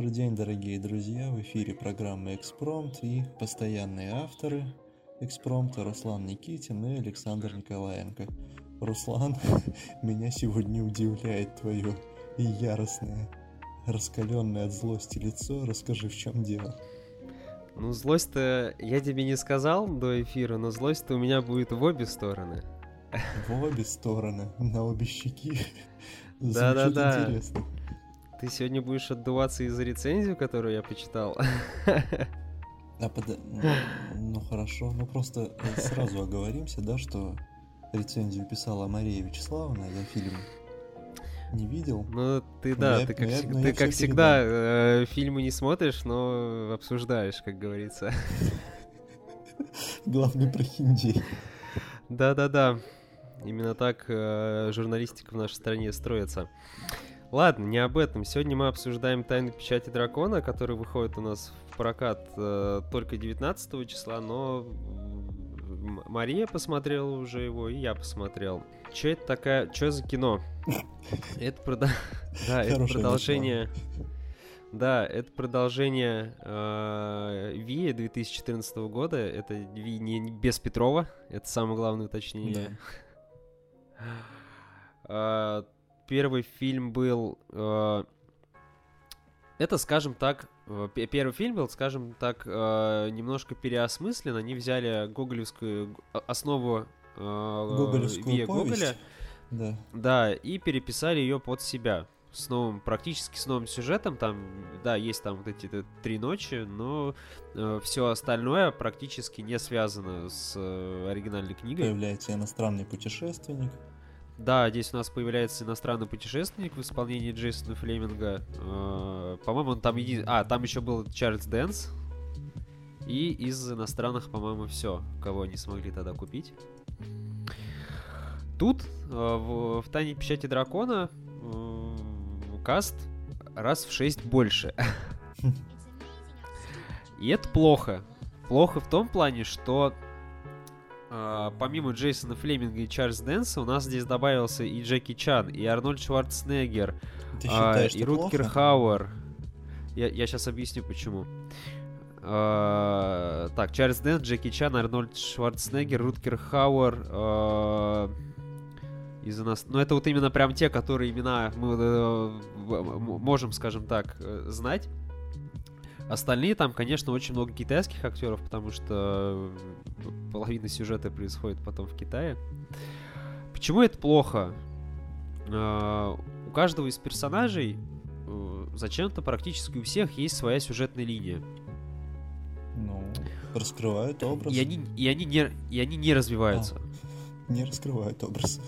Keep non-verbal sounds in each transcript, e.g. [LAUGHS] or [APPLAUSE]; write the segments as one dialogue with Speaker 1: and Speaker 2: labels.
Speaker 1: Добрый день, дорогие друзья! В эфире программы «Экспромт» и постоянные авторы «Экспромта» Руслан Никитин и Александр Николаенко. Руслан, [LAUGHS] меня сегодня удивляет твое яростное, раскаленное от злости лицо. Расскажи, в чем дело?
Speaker 2: Ну, злость-то я тебе не сказал до эфира, но злость-то у меня будет в обе стороны.
Speaker 1: В обе стороны, на обе щеки. [LAUGHS]
Speaker 2: Да-да-да. интересно. Ты сегодня будешь отдуваться из-за рецензию, которую я почитал?
Speaker 1: А под... ну, ну хорошо, ну просто сразу оговоримся, да, что рецензию писала Мария Вячеславовна, я фильм не видел.
Speaker 2: Ну, ты, да, я, ты как, я, всег... ты, как всегда э, фильмы не смотришь, но обсуждаешь, как говорится. [LAUGHS]
Speaker 1: Главный прохиндей.
Speaker 2: Да-да-да. Именно так э, журналистика в нашей стране строится. Ладно, не об этом. Сегодня мы обсуждаем «Тайны печати дракона», который выходит у нас в прокат э, только 19 числа, но Мария посмотрела уже его, и я посмотрел. Че это такая... Че за кино? [LAUGHS] Это прода... Да, это продолжение... Да, это продолжение э, Ви 2014 года. Это Ви не без Петрова. Это самое главное уточнение. Да. Первый фильм был... Э, это, скажем так, э, первый фильм был, скажем так, э, немножко переосмыслен. Они взяли гоголевскую основу
Speaker 1: Гоголевскую Гоголя.
Speaker 2: Да. да, и переписали ее под себя с новым, практически с новым сюжетом. Там, да, есть там вот эти три ночи, но э, все остальное практически не связано с э, оригинальной книгой.
Speaker 1: Появляется иностранный путешественник.
Speaker 2: Да, здесь у нас появляется иностранный путешественник в исполнении Джейсона Флеминга. Э, по-моему, он там еди... А, там еще был Чарльз Дэнс. И из иностранных, по-моему, все, кого они смогли тогда купить. Тут э, в, в Тайне Печати Дракона э, каст раз в 6 больше. [LAUGHS] И это плохо. Плохо в том плане, что помимо Джейсона Флеминга и Чарльз Дэнса, у нас здесь добавился и Джеки Чан, и Арнольд Шварценеггер,
Speaker 1: uh,
Speaker 2: и Рутгер Хауэр. Я, я сейчас объясню, почему. Uh, так, Чарльз Дэнс, Джеки Чан, Арнольд Шварценеггер, Рутгер Хауэр. Из нас. Но это вот именно прям те, которые имена мы uh, можем, скажем так, знать. Остальные там, конечно, очень много китайских актеров, потому что половина сюжета происходит потом в Китае. Почему это плохо? Uh, у каждого из персонажей uh, зачем-то практически у всех есть своя сюжетная линия.
Speaker 1: Ну, раскрывают образ.
Speaker 2: И они, и они, не, и они не развиваются.
Speaker 1: А, не раскрывают образ.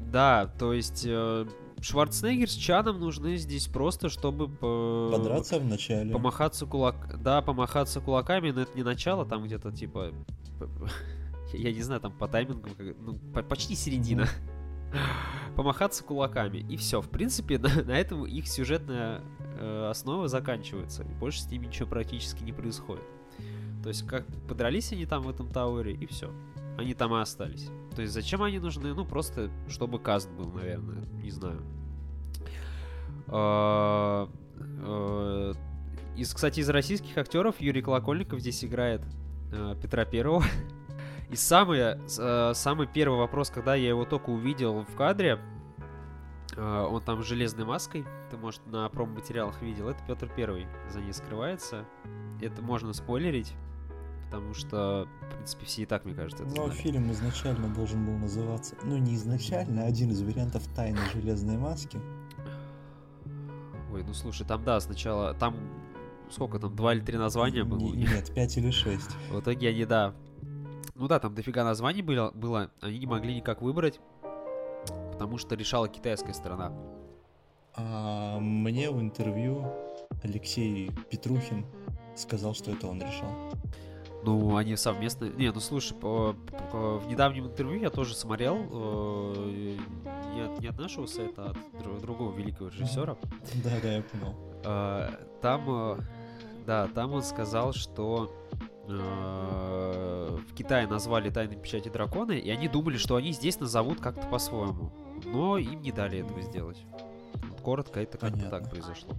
Speaker 2: Да, то есть Шварценеггер с Чаном нужны здесь просто, чтобы... По...
Speaker 1: Подраться в начале.
Speaker 2: Помахаться кулак... Да, помахаться кулаками, но это не начало, там где-то типа... Я не знаю, там по таймингу, ну, почти середина. Помахаться кулаками. И все. В принципе, на, на этом их сюжетная э, основа заканчивается. И больше с ними ничего практически не происходит. То есть, как подрались они там в этом тауэре, и все. Они там и остались. То есть зачем они нужны? Ну, просто чтобы каст был, наверное. Не знаю. А, а, из, кстати, из российских актеров Юрий Колокольников здесь играет э, Петра Первого. И самый, э, самый первый вопрос, когда я его только увидел в кадре, э, он там с железной маской, ты, может, на промо-материалах видел, это Петр Первый за ней скрывается. Это можно спойлерить, потому что, в принципе, все и так, мне кажется, это
Speaker 1: Но знали. фильм изначально должен был называться, ну не изначально, а один из вариантов «Тайны железной маски».
Speaker 2: Ой, ну слушай, там, да, сначала, там сколько там, два или три названия было?
Speaker 1: Нет, пять или шесть. [LAUGHS]
Speaker 2: В итоге они, да, ну да, там дофига названий было, было, они не могли никак выбрать, потому что решала китайская сторона.
Speaker 1: А, мне в интервью Алексей Петрухин сказал, что это он решал.
Speaker 2: Ну, они совместно... Не, ну слушай, по, по, в недавнем интервью я тоже смотрел, э, не, от, не от нашего сайта, а от другого великого режиссера.
Speaker 1: Да, да, я понял.
Speaker 2: Э, там, э, да, там он сказал, что э, в Китае назвали «Тайны печати дракона», и они думали, что они здесь назовут как-то по-своему. Но им не дали этого сделать. Вот коротко, это как-то так произошло.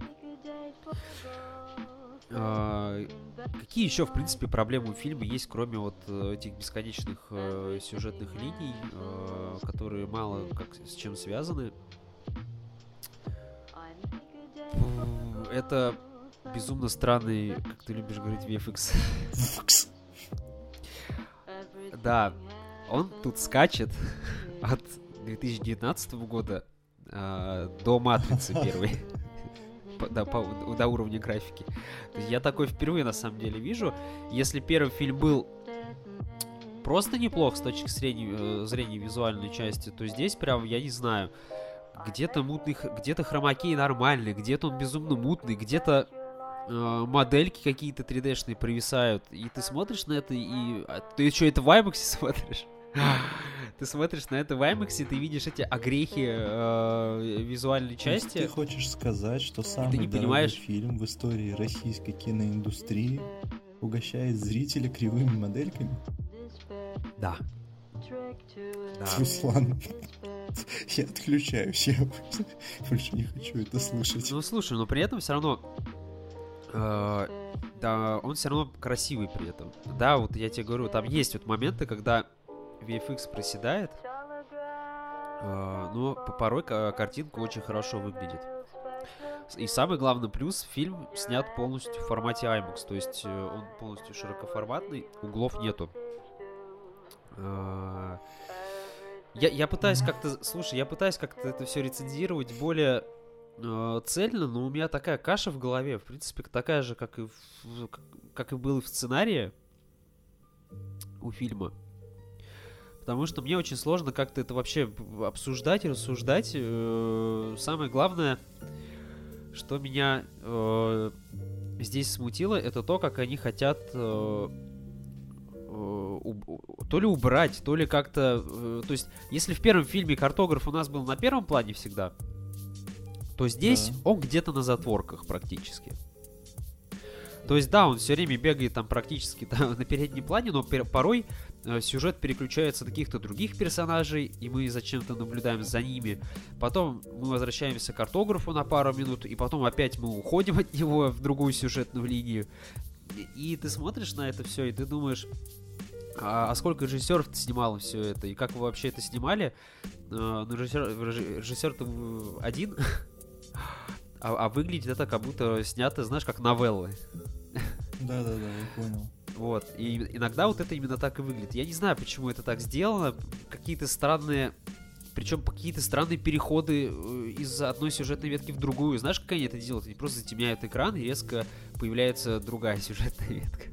Speaker 2: А, какие еще, в принципе, проблемы у фильма есть, кроме вот э, этих бесконечных э, сюжетных линий, э, которые мало как с чем связаны? Это безумно странный, как ты любишь говорить, VFX. Да, он тут скачет от 2019 года э, до Матрицы первой. До, по, до уровня графики. я такой впервые на самом деле вижу. Если первый фильм был просто неплох с точки зрения, э, зрения визуальной части, то здесь прям, я не знаю, где-то мутный, где-то хромакей нормальный, где-то он безумно мутный, где-то э, модельки какие-то 3D-шные провисают, и ты смотришь на это, и а, ты что, это в IMAX смотришь? Ты смотришь на это в IMAX, ты видишь эти огрехи э, визуальной части.
Speaker 1: Ты хочешь сказать, что самый дорогой понимаешь... фильм в истории российской киноиндустрии угощает зрителя кривыми модельками?
Speaker 2: Да.
Speaker 1: да. Руслан, [LAUGHS] я отключаюсь, я [LAUGHS] больше не хочу это слушать.
Speaker 2: Ну слушай, но при этом все равно э, да, он все равно красивый при этом. Да, вот я тебе говорю, там есть вот моменты, когда VFX проседает, а, но порой картинка очень хорошо выглядит. И самый главный плюс, фильм снят полностью в формате IMAX, то есть э, он полностью широкоформатный, углов нету. А, я, я пытаюсь как-то, слушай, я пытаюсь как-то это все рецензировать более э, цельно, но у меня такая каша в голове, в принципе, такая же, как и, в, как и было в сценарии у фильма. Потому что мне очень сложно как-то это вообще обсуждать, рассуждать. Э, самое главное, что меня э, здесь смутило, это то, как они хотят э, то ли убрать, то ли как-то... То есть, если в первом фильме картограф у нас был на первом плане всегда, то здесь да. он где-то на затворках практически. То есть, да, он все время бегает там практически [LAUGHS] там, на переднем плане, но порой Э, сюжет переключается на каких-то других персонажей, и мы зачем-то наблюдаем за ними. Потом мы возвращаемся к картографу на пару минут, и потом опять мы уходим [LAUGHS] от него в другую сюжетную линию. И, ты смотришь на это все, и ты думаешь, а, а сколько режиссеров снимало все это, и как вы вообще это снимали? А, ну, режиссер, режиссер-то один, [LAUGHS] а, а выглядит это как будто снято, знаешь, как новеллы.
Speaker 1: Да-да-да, я понял.
Speaker 2: Вот. И иногда вот это именно так и выглядит. Я не знаю, почему это так сделано. Какие-то странные... Причем какие-то странные переходы э, из одной сюжетной ветки в другую. Знаешь, как они это делают? Они просто затемняют экран, и резко появляется другая сюжетная ветка.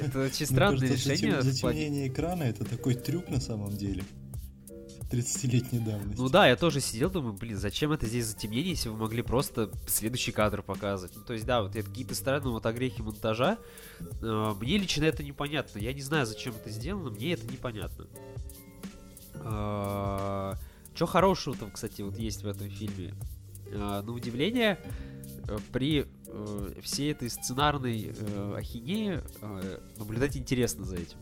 Speaker 2: Это очень странное решение.
Speaker 1: Затемнение экрана это такой трюк на самом деле. 30-летней давности.
Speaker 2: Ну да, я тоже сидел, думаю, блин, зачем это здесь затемнение, если вы могли просто следующий кадр показывать. Ну, то есть, да, вот это какие-то странные вот огрехи монтажа. Э, мне лично это непонятно. Я не знаю, зачем это сделано, мне это непонятно. Э, Что хорошего там, кстати, вот есть в этом фильме? Э, на удивление, при всей этой сценарной ахинее наблюдать интересно за этим.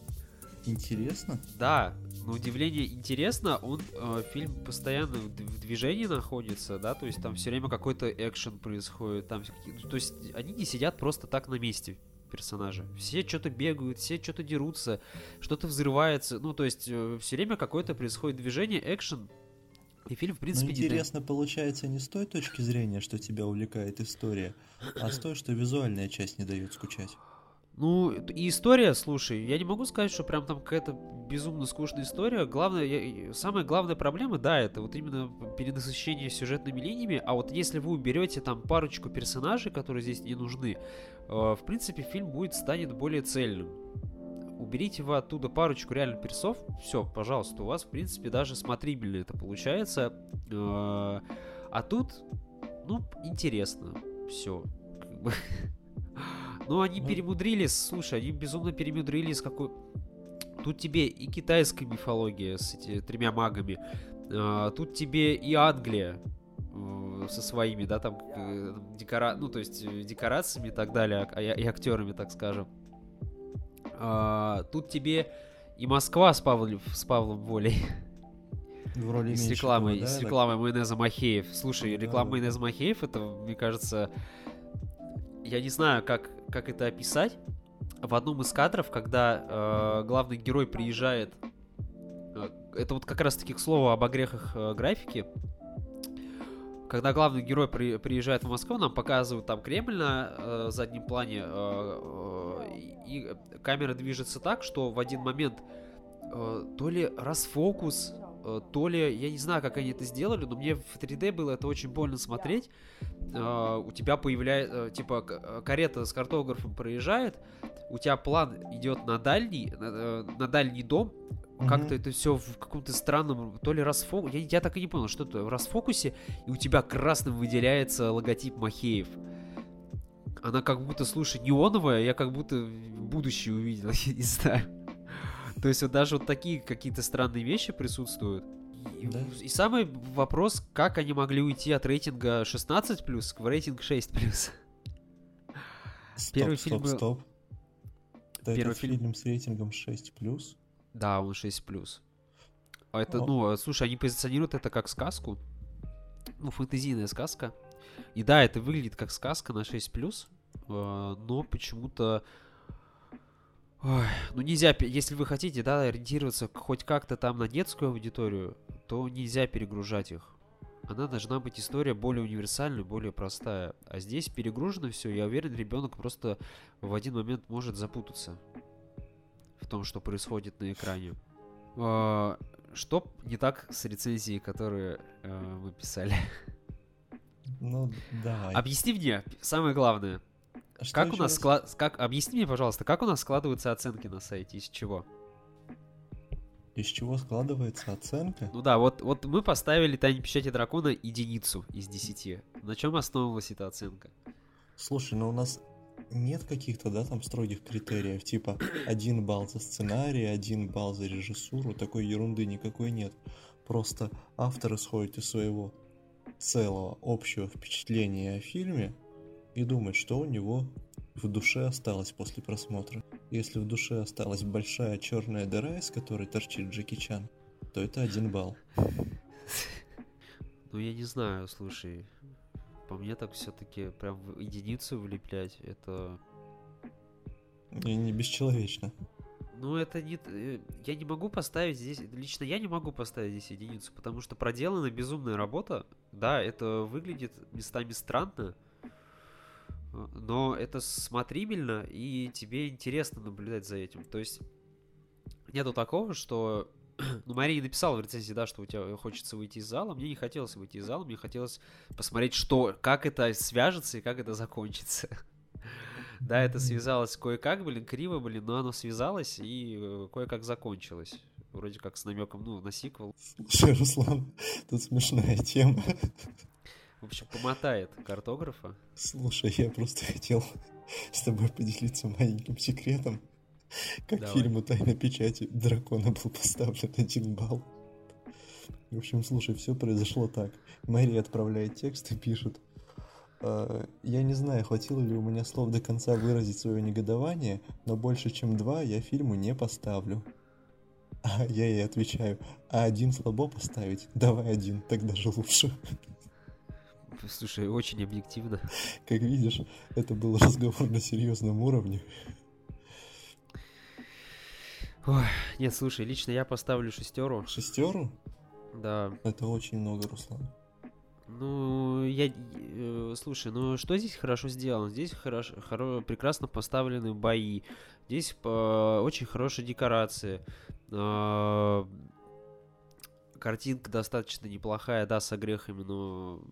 Speaker 1: Интересно?
Speaker 2: Да, на удивление интересно, он э, фильм постоянно в, движении находится, да, то есть там все время какой-то экшен происходит, там, то есть они не сидят просто так на месте персонажи. Все что-то бегают, все что-то дерутся, что-то взрывается, ну то есть э, все время какое-то происходит движение, экшен, и фильм, в принципе,
Speaker 1: Но интересно не... получается не с той точки зрения, что тебя увлекает история, а с той, что визуальная часть не дает скучать.
Speaker 2: Ну, и история, слушай, я не могу сказать, что прям там какая-то безумно скучная история. Главное, я, самая главная проблема, да, это вот именно перенасыщение сюжетными линиями. А вот если вы уберете там парочку персонажей, которые здесь не нужны, э, в принципе, фильм будет станет более цельным. Уберите вы оттуда парочку реально персов, все, пожалуйста, у вас, в принципе, даже смотрибельно это получается. Э, а тут, ну, интересно, все. Как бы. [LAUGHS] Но они ну... перемудрили, слушай, они безумно перемудрили с какой... Тут тебе и китайская мифология с этими тремя магами, а, тут тебе и Англия э, со своими, да, там, э, декора... ну, то есть э, декорациями и так далее, а, и актерами, так скажем. А, тут тебе и Москва с, Павлом, с Павлом Волей.
Speaker 1: В роли
Speaker 2: с рекламой,
Speaker 1: да,
Speaker 2: с
Speaker 1: так?
Speaker 2: рекламой майонеза Махеев. Слушай,
Speaker 1: Да,
Speaker 2: реклама
Speaker 1: да.
Speaker 2: майонеза Махеев, это, мне кажется, я не знаю, как, как это описать. В одном из кадров, когда э, главный герой приезжает, э, это вот как раз-таки к слову об огрехах э, графики, когда главный герой при- приезжает в Москву, нам показывают там Кремль на э, заднем плане, э, э, и камера движется так, что в один момент э, то ли расфокус, то ли, я не знаю, как они это сделали, но мне в 3D было это очень больно смотреть. Э, у тебя появляется, типа, к- э, карета с картографом проезжает, у тебя план идет на дальний, на, э, на дальний дом, как-то это все в каком-то странном, то ли расфокусе, я, я так и не понял, что это в расфокусе, и у тебя красным выделяется логотип Махеев. Она как будто, слушай, неоновая, я как будто будущее увидел, [LAUGHS] я не знаю. То есть вот даже вот такие какие-то странные вещи присутствуют. И,
Speaker 1: Да.
Speaker 2: и самый вопрос, как они могли уйти от рейтинга 16+, в рейтинг 6+.
Speaker 1: Стоп,
Speaker 2: Первый
Speaker 1: стоп,
Speaker 2: фильм был-
Speaker 1: стоп. Да
Speaker 2: Первый фильм-
Speaker 1: фильм с рейтингом 6+.
Speaker 2: Да, он 6+. А это,
Speaker 1: О.
Speaker 2: ну, а, слушай, они позиционируют это как сказку. Ну, фэнтезийная сказка. И да, это выглядит как сказка на 6+, э, но почему-то... Ой, ну нельзя, если вы хотите, да, ориентироваться хоть как-то там на детскую аудиторию, то нельзя перегружать их. Она должна быть история более универсальная, более простая. А здесь перегружено все, я уверен, ребенок просто в один момент может запутаться в том, что происходит на экране. А, Что не так с рецензией, которые э, мы писали?
Speaker 1: Ну, давай.
Speaker 2: Объясни мне, самое главное,
Speaker 1: что
Speaker 2: как у нас склад... как объясни мне, пожалуйста, как у нас складываются оценки на сайте, из чего?
Speaker 1: Из чего складывается оценка?
Speaker 2: Ну да, вот, вот мы поставили Тайне Печати Дракона единицу из 10. На чем основывалась эта оценка?
Speaker 1: Слушай, ну у нас нет каких-то, да, там строгих критериев, типа один балл за сценарий, один балл за режиссуру, такой ерунды никакой нет. Просто автор исходит из своего целого общего впечатления о фильме и думает, что у него в душе осталось после просмотра. Если в душе осталась большая черная дыра, из которой торчит Джеки Чан, то это один балл.
Speaker 2: Ну я не знаю, слушай, по мне так все-таки прям в единицу влеплять, это
Speaker 1: И не бесчеловечно.
Speaker 2: Ну, это не... э, Я не могу поставить здесь... Лично я не могу поставить здесь единицу, потому что проделана безумная работа. Да, это выглядит местами странно, но это смотрибельно, и тебе интересно наблюдать за этим. То есть нету такого, что... [CLEARS THROAT] Ну, Мария написала в рецензии, да, что у тебя хочется выйти из зала. Мне не хотелось выйти из зала, мне хотелось посмотреть, что, как это свяжется и как это закончится. [LAUGHS] Да, это связалось кое-как, блин, криво, блин, но оно связалось и э, кое-как закончилось. Вроде как с намеком, ну, на сиквел.
Speaker 1: Слушай, Руслан, тут смешная тема. [LAUGHS]
Speaker 2: В общем, помотает картографа.
Speaker 1: Слушай, я просто хотел с тобой поделиться маленьким секретом, как
Speaker 2: Давай.
Speaker 1: фильму «Тайна печати» дракона был поставлен один балл. В общем, слушай, все произошло так. Мэри отправляет текст и пишет. «Э, Я не знаю, хватило ли у меня слов до конца выразить свое негодование, но больше, чем два я фильму не поставлю. А я ей отвечаю, а один слабо поставить? Давай один, так даже лучше.
Speaker 2: Слушай, очень объективно.
Speaker 1: Как видишь, это был разговор на серьезном уровне.
Speaker 2: Ой, нет, слушай, лично я поставлю шестеру.
Speaker 1: Шестеру?
Speaker 2: Да.
Speaker 1: Это очень много, Руслан.
Speaker 2: Ну, я... э, слушай, ну что здесь хорошо сделано? Здесь хорошо, хоро- прекрасно поставлены бои. Здесь э, очень хорошие декорации. Э, картинка достаточно неплохая, да, с огрехами, но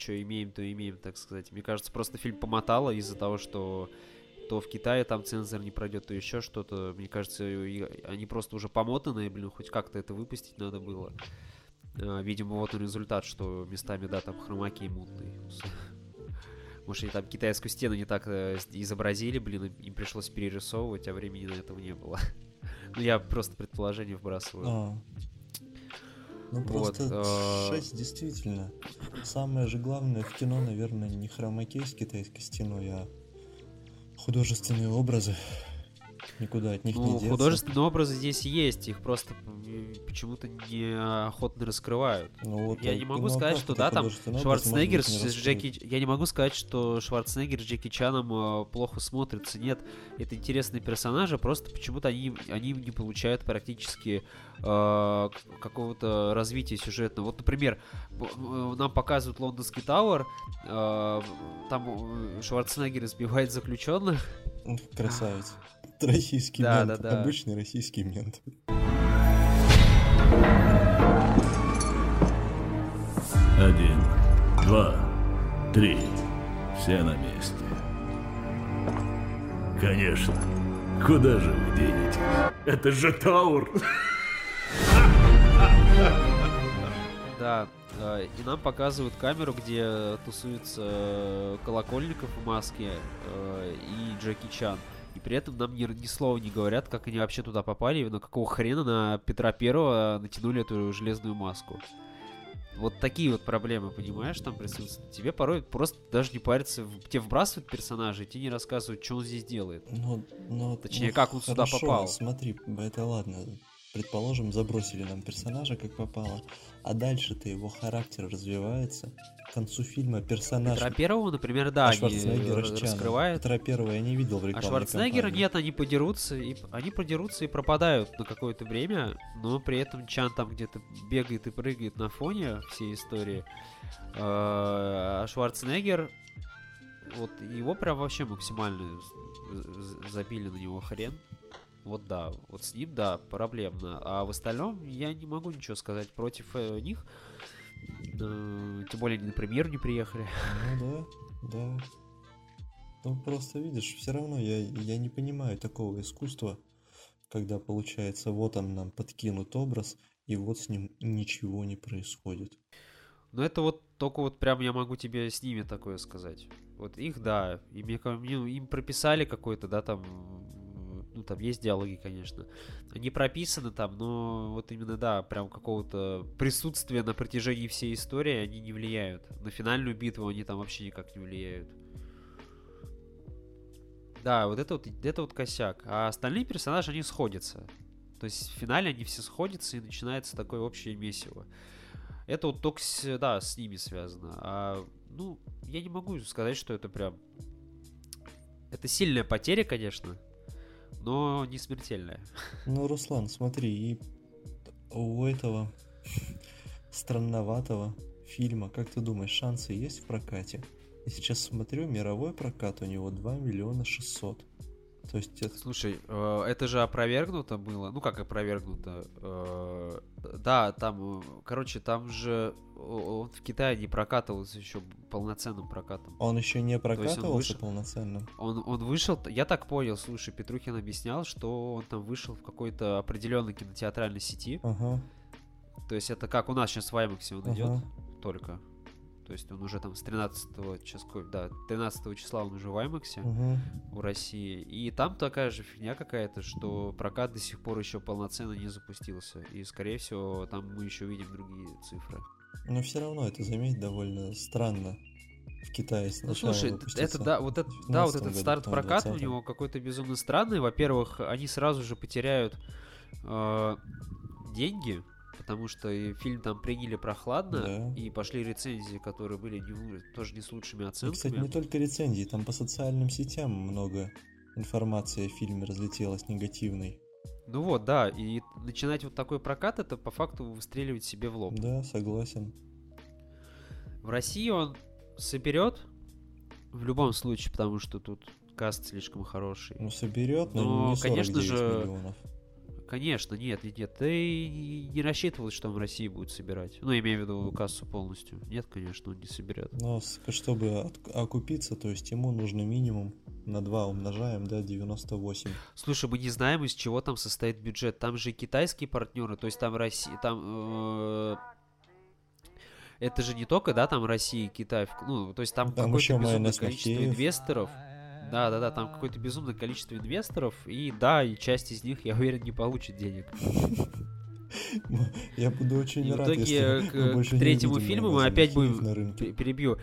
Speaker 2: что имеем, то имеем, так сказать. Мне кажется, просто фильм помотало из-за того, что то в Китае там цензор не пройдет, то еще что-то. Мне кажется, они просто уже помотанные, блин, хоть как-то это выпустить надо было. А, Видимо, вот и результат, что местами, да, там хромаки мутные. Может, они там китайскую стену не так э, изобразили, блин, им- пришлось перерисовывать, а времени на этого не было. [LAUGHS] Ну, я просто предположение вбрасываю.
Speaker 1: Ну
Speaker 2: Вот,
Speaker 1: просто
Speaker 2: а-
Speaker 1: 6 действительно. Самое же главное в кино, наверное, не хромакей с китайской стеной, а художественные образы. Никуда от них не
Speaker 2: Ну,
Speaker 1: деться.
Speaker 2: художественные образы здесь есть, их просто почему-то неохотно раскрывают.
Speaker 1: Ну, вот,
Speaker 2: Я не могу
Speaker 1: ну,
Speaker 2: сказать, что да, там Шварценеггер с
Speaker 1: не
Speaker 2: Джеки... Я не могу сказать, что Шварценеггер с Джеки Чаном э, плохо смотрится. Нет, это интересные персонажи, просто почему-то они, они не получают практически э, какого-то развития сюжетного. Вот, например, э, нам показывают лондонский Тауэр, э, там Шварценеггер избивает заключенных.
Speaker 1: Красавец. Российский
Speaker 2: Да,
Speaker 1: мент,
Speaker 2: да, да.
Speaker 1: обычный российский мент.
Speaker 3: Один, два, три. Все на месте. Конечно. Куда же вы денетесь? Это же Таур!
Speaker 2: Да, э, и нам показывают камеру, где тусуются э, Колокольников в маске э, и Джеки Чан. И при этом нам ни, ни слова не говорят, как они вообще туда попали, на какого хрена на Петра Первого натянули эту железную маску. Вот такие вот проблемы, понимаешь, там присутствуют. Тебе порой просто даже не парятся, в- тебе вбрасывают персонажа, и тебе не рассказывают, что он здесь делает.
Speaker 1: Ну, ну,
Speaker 2: Точнее,
Speaker 1: ну,
Speaker 2: как он сюда
Speaker 1: хорошо,
Speaker 2: попал.
Speaker 1: Смотри, это ладно. Предположим, забросили нам персонажа, как попало. А дальше-то его характер развивается. К концу фильма персонаж...
Speaker 2: Петра Первого, например, да,
Speaker 1: а
Speaker 2: они раскрывают.
Speaker 1: Петра Первого я не видел в
Speaker 2: А
Speaker 1: рекламной
Speaker 2: Шварценеггера
Speaker 1: кампании.
Speaker 2: нет, они подерутся, и они подерутся и пропадают на какое-то время, но при этом Чан там где-то бегает и прыгает на фоне всей истории. А Шварценеггер, вот его прям вообще максимально забили на него хрен. Вот да, вот с ним, да, проблемно. А в остальном я не могу ничего сказать против э, них. Э, Тем более они на премьеру не приехали.
Speaker 1: Ну да, да. Ну просто видишь, все равно я, я не понимаю такого искусства, когда получается, вот он нам подкинут образ, и вот с ним ничего не происходит.
Speaker 2: Ну это вот только вот прям я могу тебе с ними такое сказать. Вот их, да, и мне, мне- им прописали какой-то, да, там, ну там есть диалоги, конечно. Они прописаны там, но вот именно, да, прям какого-то присутствия на протяжении всей истории они не влияют. На финальную битву они там вообще никак не влияют. Да, вот это вот, это вот косяк. А остальные персонажи, они сходятся. То есть в финале они все сходятся и начинается такое общее месиво. Это вот только да, с ними связано. А, ну, я не могу сказать, что это прям... Это сильная потеря, конечно, но не смертельная.
Speaker 1: Ну, Руслан, смотри, и у этого странноватого фильма, как ты думаешь, шансы есть в прокате? Я сейчас смотрю, мировой прокат у него 2 миллиона 600. То есть это...
Speaker 2: Слушай, э, это же опровергнуто было. Ну, как опровергнуто? Э, Да, там, э, короче, там же он в Китае не прокатывался еще полноценным прокатом.
Speaker 1: Он еще не
Speaker 2: есть он
Speaker 1: прокатывался
Speaker 2: вышел-
Speaker 1: полноценным?
Speaker 2: Он, он вышел, я так понял, слушай, Петрухин объяснял, что он там вышел в какой-то определенной кинотеатральной сети.
Speaker 1: Ага,
Speaker 2: То есть это как у нас сейчас в IMAX он идет
Speaker 1: ага.
Speaker 2: только. То есть он уже там с 13 числа, да, 13 числа он уже в IMAX
Speaker 1: Мгм.
Speaker 2: в России. И там такая же фигня какая-то, что прокат до сих пор еще полноценно не запустился. И, скорее всего, там мы еще увидим другие цифры.
Speaker 1: Но все равно это, заметь, довольно странно. В Китае
Speaker 2: Ну, слушай, это да, вот это, да, вот
Speaker 1: 19
Speaker 2: этот
Speaker 1: году,
Speaker 2: старт проката у
Speaker 1: 20-м.
Speaker 2: него какой-то безумно странный. Во-первых, они сразу же потеряют э, деньги, потому что и фильм там приняли прохладно,
Speaker 1: Да.
Speaker 2: и пошли рецензии, которые были не тоже не с лучшими
Speaker 1: И,
Speaker 2: оценками.
Speaker 1: кстати, не только рецензии, там по социальным сетям много информации о фильме разлетелась негативной.
Speaker 2: Ну вот, да, и начинать вот такой прокат, это по факту выстреливать себе в лоб.
Speaker 1: Да, согласен.
Speaker 2: В России он соберет в любом случае, потому что тут каст слишком хороший.
Speaker 1: Ну, соберет, но,
Speaker 2: Но,
Speaker 1: не 49
Speaker 2: конечно же,
Speaker 1: миллионов.
Speaker 2: Конечно, нет, нет, нет. Ты не рассчитывал, что он в России будет собирать. Ну, имею в виду кассу полностью. Нет, конечно, он не соберет.
Speaker 1: Но чтобы окупиться, то есть ему нужно минимум на 2 умножаем, да, 98.
Speaker 2: Слушай, мы не знаем, из чего там состоит бюджет. Там же и китайские партнеры, то есть там Россия, там... э, Это же не только, да, там Россия и Китай. Ну, то есть там,
Speaker 1: Там
Speaker 2: какое-то безумное количество инвесторов. Да, да, да, там какое-то безумное количество инвесторов. И да, и часть из них, я уверен, не получит денег.
Speaker 1: Я буду очень
Speaker 2: И в
Speaker 1: рад,
Speaker 2: итоге
Speaker 1: если
Speaker 2: к- третьему фильму мы опять будем Перебью.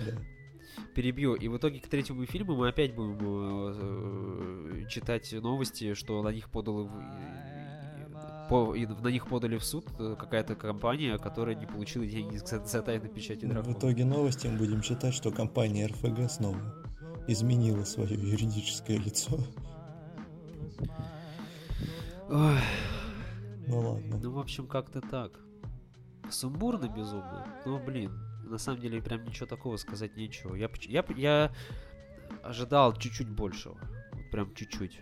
Speaker 2: Перебью. И в итоге к третьему фильму мы опять будем э, читать новости, что на них подало в- по, и на них подали в суд э, какая-то компания, которая не получила деньги за, тайной печати
Speaker 1: В
Speaker 2: дракона.
Speaker 1: итоге новости мы будем читать, что компания РФГ снова изменила свое юридическое лицо.
Speaker 2: Ой,
Speaker 1: Ну ладно.
Speaker 2: ну, в общем, как-то так. Сумбурно безумно. Ну, блин, на самом деле прям ничего такого сказать нечего. Я, я, я ожидал чуть-чуть большего. Вот Прям чуть-чуть.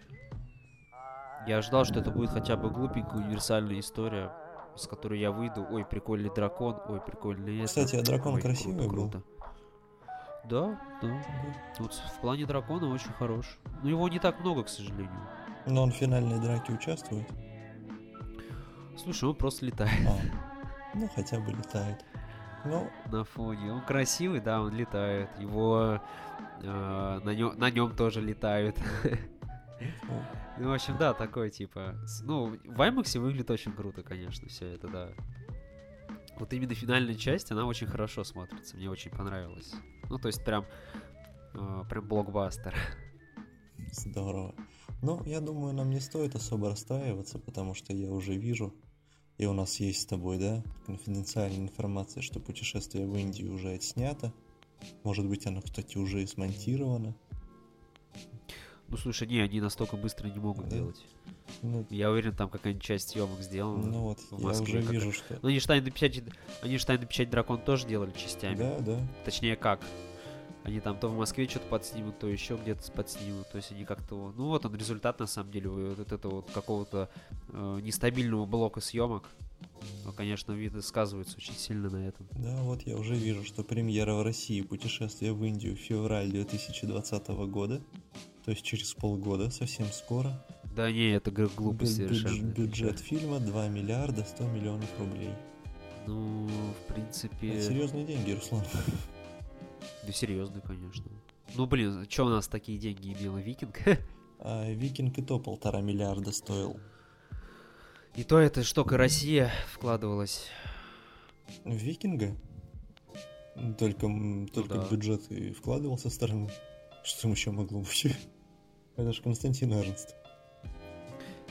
Speaker 2: Я ожидал, что это будет хотя бы глупенькая универсальная история, с которой я выйду. Ой, прикольный дракон, ой, прикольный это.
Speaker 1: Кстати, а дракон
Speaker 2: Ой,
Speaker 1: красивый был.
Speaker 2: круто, круто. Да, да. Вот в плане дракона очень хорош. Но его не так много, к сожалению.
Speaker 1: Но он в финальной драке участвует.
Speaker 2: Слушай, он просто летает
Speaker 1: А, ну хотя бы летает. Ну,
Speaker 2: на фоне. Он красивый, да, он летает. Его э, на, нем, на нем тоже летают. [LAUGHS]
Speaker 1: ну,
Speaker 2: в общем, да, такой типа. Ну, в IMAX выглядит очень круто, конечно, все это, да. Вот именно финальная часть, она очень хорошо смотрится, мне очень понравилось. Ну, то есть прям, э, прям блокбастер.
Speaker 1: здорово. Ну, я думаю, нам не стоит особо расстраиваться, потому что я уже вижу, и у нас есть с тобой, да, конфиденциальная информация, что путешествие в Индию уже отснято. Может быть, оно, кстати, уже и смонтировано.
Speaker 2: Ну, слушай, не, они настолько быстро не могут
Speaker 1: Да.
Speaker 2: делать.
Speaker 1: Ну,
Speaker 2: Я уверен, там какая-нибудь часть съемок сделана.
Speaker 1: ну вот,
Speaker 2: в
Speaker 1: я
Speaker 2: Москве
Speaker 1: уже
Speaker 2: как
Speaker 1: вижу, что...
Speaker 2: Ну, они же тайную печать, они же тайную печать дракон тоже делали частями.
Speaker 1: Да, да.
Speaker 2: Точнее, как? Они там то в Москве что-то подснимут, то еще где-то подснимут. То есть они как-то... Ну вот он результат, на самом деле, вот от этого вот какого-то э, нестабильного блока съемок. Ну, конечно, виды сказываются очень сильно на этом.
Speaker 1: Да, вот я уже вижу, что премьера в России путешествие в Индию февраль 2020 года. То есть через полгода, совсем скоро.
Speaker 2: Да не, это глупость
Speaker 1: Бю-
Speaker 2: совершенно.
Speaker 1: бюдж- бюджет фильма 2 миллиарда 100 миллионов рублей.
Speaker 2: Ну, в принципе...
Speaker 1: Это серьезные деньги, Руслан.
Speaker 2: Да серьезно, конечно. Ну, блин, что у нас такие деньги имела Викинг?
Speaker 1: А Викинг и то полтора миллиарда стоил.
Speaker 2: И то это только Россия вкладывалась.
Speaker 1: В Викинга? Только, только
Speaker 2: да.
Speaker 1: бюджет и вкладывал со стороны. Что там еще могло быть? Это же Константин Эрнст.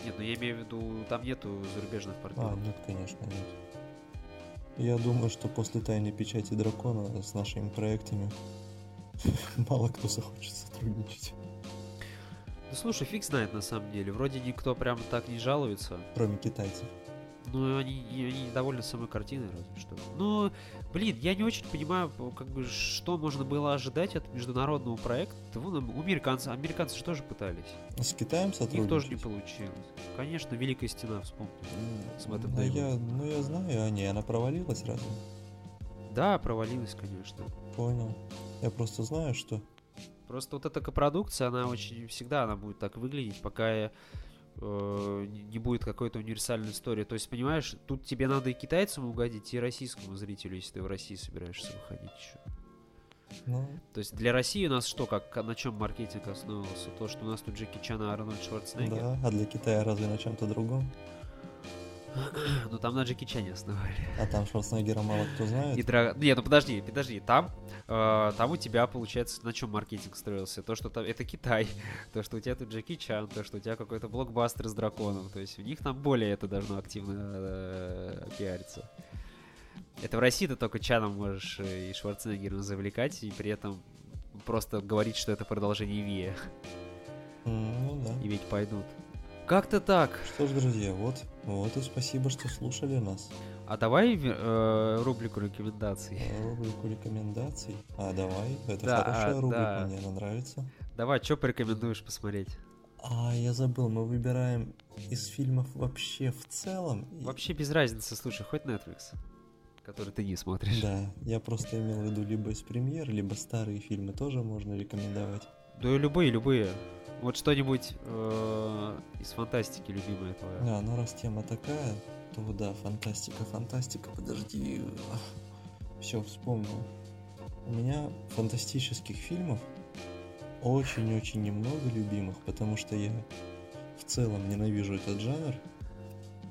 Speaker 2: Нет, ну я имею в виду, там нету зарубежных партнеров.
Speaker 1: А, нет, конечно, нет. Я думаю, что после тайной печати дракона с нашими проектами [LAUGHS] мало кто захочет сотрудничать.
Speaker 2: Ну слушай, фиг знает на самом деле. Вроде никто прям так не жалуется.
Speaker 1: Кроме китайцев.
Speaker 2: Ну, они, они недовольны самой картиной, разве что. Ну, блин, я не очень понимаю, как бы, что можно было ожидать от международного проекта. Вон, у американцев, американцы же тоже пытались.
Speaker 1: С Китаем
Speaker 2: У них тоже не
Speaker 1: сотрудничать?
Speaker 2: получилось. Конечно, Великая Стена, вспомни. с Мэттом
Speaker 1: ну, я, ну, я знаю, а не, она провалилась разве?
Speaker 2: Да, провалилась, конечно.
Speaker 1: Понял. Я просто знаю, что...
Speaker 2: Просто вот эта копродукция, она очень всегда она будет так выглядеть, пока э, не будет какой-то универсальной истории. То есть, понимаешь, тут тебе надо и китайцам угодить, и российскому зрителю, если ты в России собираешься выходить еще.
Speaker 1: Ну,
Speaker 2: То есть для России у нас что, как на чем маркетинг основывался? То, что у нас тут Джеки Чан и Арнольд Шварценеггер.
Speaker 1: да, а для Китая разве на чем-то другом? [CLEARS THROAT]
Speaker 2: Ну там на Джеки Чане основали.
Speaker 1: А там Шварценеггера мало кто знает.
Speaker 2: И дра... Не, ну подожди, подожди, там, э, там у тебя, получается, на чем маркетинг строился? То, что там, это Китай, [LAUGHS] то, что у тебя тут Джеки Чан, то, что у тебя какой-то блокбастер с драконом, то есть у них там более это должно активно э, пиариться. Это в России ты только Чаном можешь э, и Шварценеггером завлекать, и при этом просто говорить, что это продолжение Вия,
Speaker 1: Ну да.
Speaker 2: и ведь пойдут. Как-то так.
Speaker 1: Что ж, друзья, вот, вот и спасибо, что слушали нас.
Speaker 2: А давай э, рубрику рекомендаций.
Speaker 1: Рубрику рекомендаций. А, давай, это
Speaker 2: Да,
Speaker 1: хорошая
Speaker 2: а,
Speaker 1: рубрика,
Speaker 2: да.
Speaker 1: мне она нравится.
Speaker 2: Давай, что порекомендуешь посмотреть?
Speaker 1: А, я забыл, мы выбираем из фильмов вообще в целом.
Speaker 2: Вообще без разницы, слушай, хоть Netflix, который ты не смотришь.
Speaker 1: Да, я просто имел в виду либо из премьер, либо старые фильмы тоже можно рекомендовать.
Speaker 2: Да и любые, любые. Вот что-нибудь э, из фантастики любимое твое.
Speaker 1: Да, ну раз тема такая, то да, фантастика, фантастика, подожди. Все, вспомнил. У меня фантастических фильмов очень-очень немного любимых, потому что я в целом ненавижу этот жанр.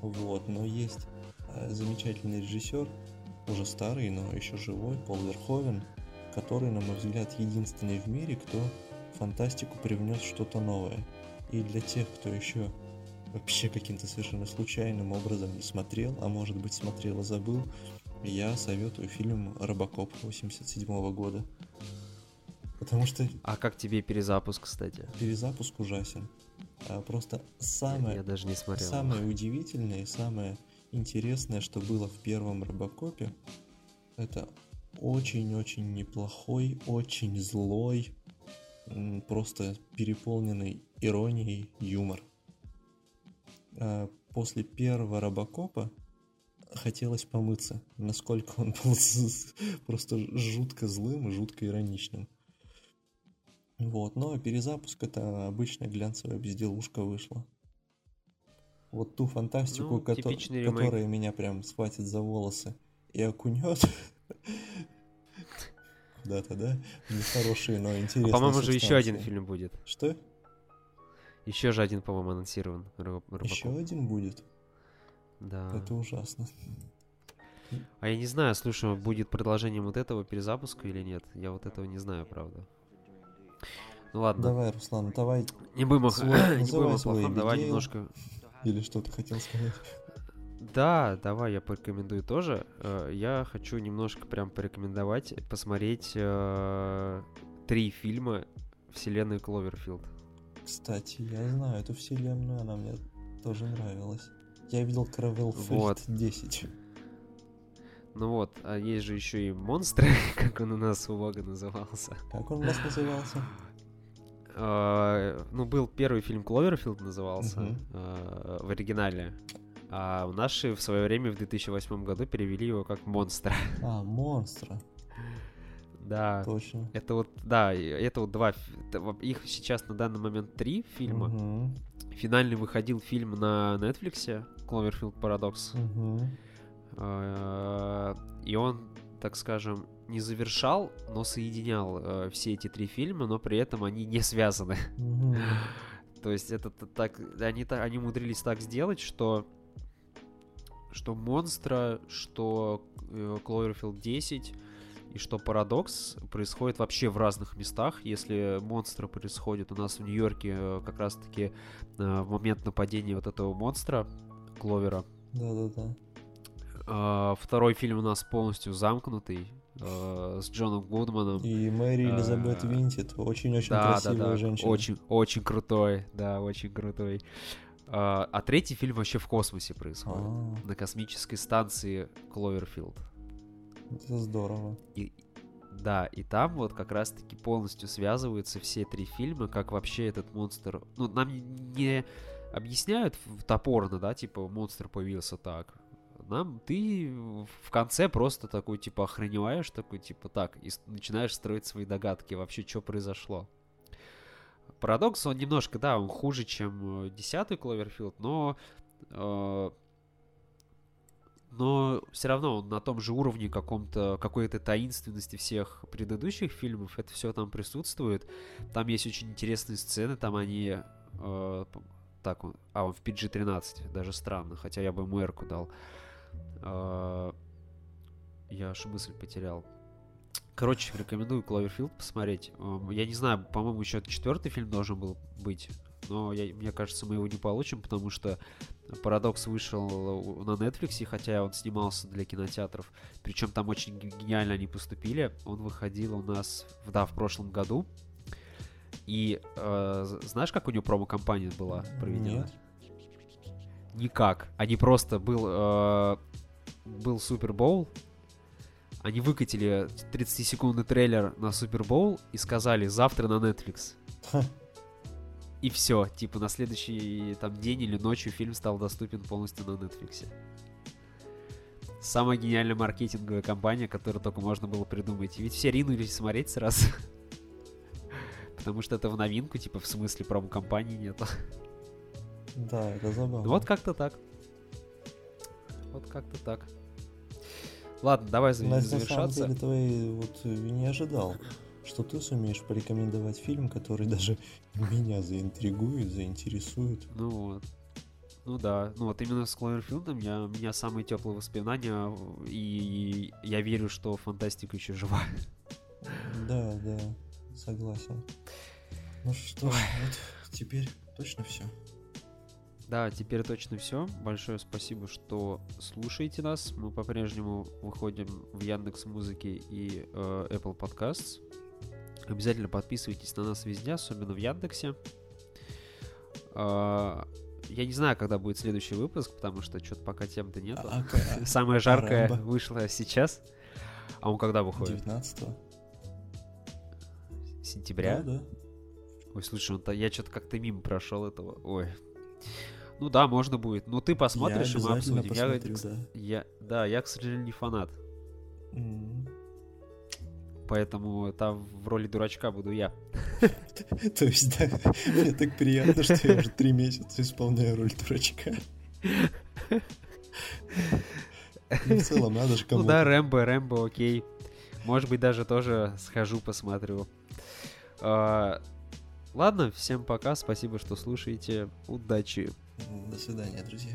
Speaker 1: Вот, но есть э, замечательный режиссер, уже старый, но еще живой, Пол Верховен, который, на мой взгляд, единственный в мире, кто в фантастику привнес что-то новое. И для тех, кто еще вообще каким-то совершенно случайным образом не смотрел, а может быть смотрел и забыл, я советую фильм «Робокоп» 87 года. Потому что
Speaker 2: А как тебе перезапуск, кстати?
Speaker 1: перезапуск ужасен. А просто
Speaker 2: Я
Speaker 1: самое,
Speaker 2: даже не смотрел.
Speaker 1: самое удивительное и самое интересное, что было в первом Робокопе, это очень-очень неплохой, очень злой, просто переполненный иронией юмор. А После первого Робокопа хотелось помыться, насколько он [LAUGHS] был просто жутко злым и жутко ироничным. Вот, но перезапуск это обычная глянцевая безделушка вышла. Вот ту фантастику,
Speaker 2: Ну, ремейк.
Speaker 1: которая меня прям схватит за волосы и окунет [LAUGHS] куда-то, да? В нехорошие, но
Speaker 2: А,
Speaker 1: интересные
Speaker 2: по-моему, же еще один фильм будет.
Speaker 1: Что?
Speaker 2: Еще же один, по-моему, анонсирован. Робокоп.
Speaker 1: Еще один будет?
Speaker 2: Да.
Speaker 1: Это ужасно.
Speaker 2: А я не знаю, слушай, будет продолжением вот этого перезапуска или нет. Я вот этого не знаю, правда. Ну ладно,
Speaker 1: Давай, Руслан, давай.
Speaker 2: не будем,
Speaker 1: свой- [COUGHS]
Speaker 2: не будем о плохом, давай немножко...
Speaker 1: Или что ты хотел сказать?
Speaker 2: Да, давай я порекомендую тоже. Э, Я хочу немножко прям порекомендовать посмотреть э, три фильма вселенной Кловерфилд.
Speaker 1: Кстати, я знаю эту вселенную, она мне тоже нравилась. Я видел Кравелфильд
Speaker 2: Вот.
Speaker 1: 10.
Speaker 2: Ну вот, а есть же еще и монстры, [LAUGHS] как он у нас у Вога назывался.
Speaker 1: Как он у нас назывался?
Speaker 2: Э, Ну, был первый фильм Кловерфилд назывался в оригинале. А наши в свое время в 2008 году перевели его как монстр. [LAUGHS]
Speaker 1: А, монстра.
Speaker 2: Да.
Speaker 1: Точно.
Speaker 2: Это вот, да, это вот два, их сейчас на данный момент три фильма.
Speaker 1: Мгм.
Speaker 2: Финальный выходил фильм на Netflix, Cloverfield Paradox. Э, И он, так скажем, не завершал, но соединял э, все эти три фильма, но при этом они не связаны.
Speaker 1: Мгм. [LAUGHS]
Speaker 2: То есть это так, они, они умудрились так сделать, что что Монстра, что э, Cloverfield 10 и что Парадокс происходит вообще в разных местах. Если Монстра происходит у нас в Нью-Йорке э, как раз-таки э, в момент нападения вот этого монстра, Кловера,
Speaker 1: Да-да-да.
Speaker 2: А, Второй фильм у нас полностью замкнутый с Джоном Гудманом.
Speaker 1: И Мэри Элизабет Винтит, очень-очень
Speaker 2: да, да,
Speaker 1: красивая
Speaker 2: да,
Speaker 1: женщина.
Speaker 2: очень, очень крутой, да, очень крутой. А, а третий фильм вообще в космосе происходит,
Speaker 1: А,
Speaker 2: на космической станции Кловерфилд.
Speaker 1: это здорово.
Speaker 2: И, да, и там вот как раз-таки полностью связываются все три фильма, как вообще этот монстр... Ну, нам не объясняют топорно, да, типа, монстр появился так. Нам ты в конце просто такой, типа, охреневаешь, такой, типа, так, и начинаешь строить свои догадки, вообще, что произошло. Парадокс, он немножко, да, он хуже, чем э, десятый Кловерфилд, но э, но все равно он на том же уровне каком-то какой-то таинственности всех предыдущих фильмов. Это все там присутствует. Там есть очень интересные сцены, там они э, так он, а он в PG-13, даже странно, хотя я бы ему дал. Э, я аж мысль потерял. Короче, рекомендую Кловерфилд посмотреть. Эм, Я не знаю, по-моему, еще четвертый фильм должен был быть, но я, мне кажется, мы его не получим, потому что Парадокс вышел на Netflix, хотя он снимался для кинотеатров. Причем там очень ге- гениально они поступили. Он выходил у нас, да, в прошлом году. И э, знаешь, как у него промо-компания была проведена?
Speaker 1: Нет.
Speaker 2: Никак. Они просто был э, был Супербоул. Они выкатили 30-секундный трейлер на Супербоул и сказали завтра на Netflix. И все, типа на следующий там день или ночью фильм стал доступен полностью на Netflix. Самая гениальная маркетинговая компания, которую только можно было придумать. Ведь все ринулись смотреть сразу. [LAUGHS] Потому что это в новинку, типа в смысле промо-компании нету.
Speaker 1: Да, это забавно.
Speaker 2: Вот как-то так. Вот как-то так. Ладно, давай за-
Speaker 1: Настя, на самом
Speaker 2: завершаться.
Speaker 1: деле, твои вот э, не ожидал, что ты сумеешь порекомендовать фильм, который [LAUGHS] даже меня заинтригует, заинтересует.
Speaker 2: Ну вот. Ну да, ну вот именно с Кловерфилдом я, у меня самые теплые воспоминания, и я верю, что фантастика еще жива.
Speaker 1: Да, да, согласен. Ну что ж, вот теперь точно все.
Speaker 2: Да, теперь точно все. Большое спасибо, что слушаете нас. Мы по-прежнему выходим в Яндекс Музыки и э, Apple Podcasts. Обязательно подписывайтесь на нас везде, особенно в Яндексе. Э, я не знаю, когда будет следующий выпуск, потому что что-то пока тем-то нет.
Speaker 1: А, а,
Speaker 2: Самая жаркая вышла сейчас. А он когда выходит?
Speaker 1: 19
Speaker 2: Сентября?
Speaker 1: Да, да.
Speaker 2: Ой, слушай, он я что-то как-то мимо прошел этого. Ой. Ну да, можно будет. Ну ты посмотришь,
Speaker 1: я
Speaker 2: и мы обсудим.
Speaker 1: Посмотрю,
Speaker 2: я,
Speaker 1: да.
Speaker 2: я, да, я, к сожалению, не фанат.
Speaker 1: Mm.
Speaker 2: Поэтому там в роли дурачка буду я. [LAUGHS]
Speaker 1: То есть, да, мне так приятно, что я уже три месяца исполняю роль дурачка. Ну, в целом, надо же кому
Speaker 2: Ну да, Рэмбо, Рэмбо, окей. Может быть, даже тоже схожу, посмотрю. А, ладно, всем пока, спасибо, что слушаете. Удачи.
Speaker 1: До свидания, друзья.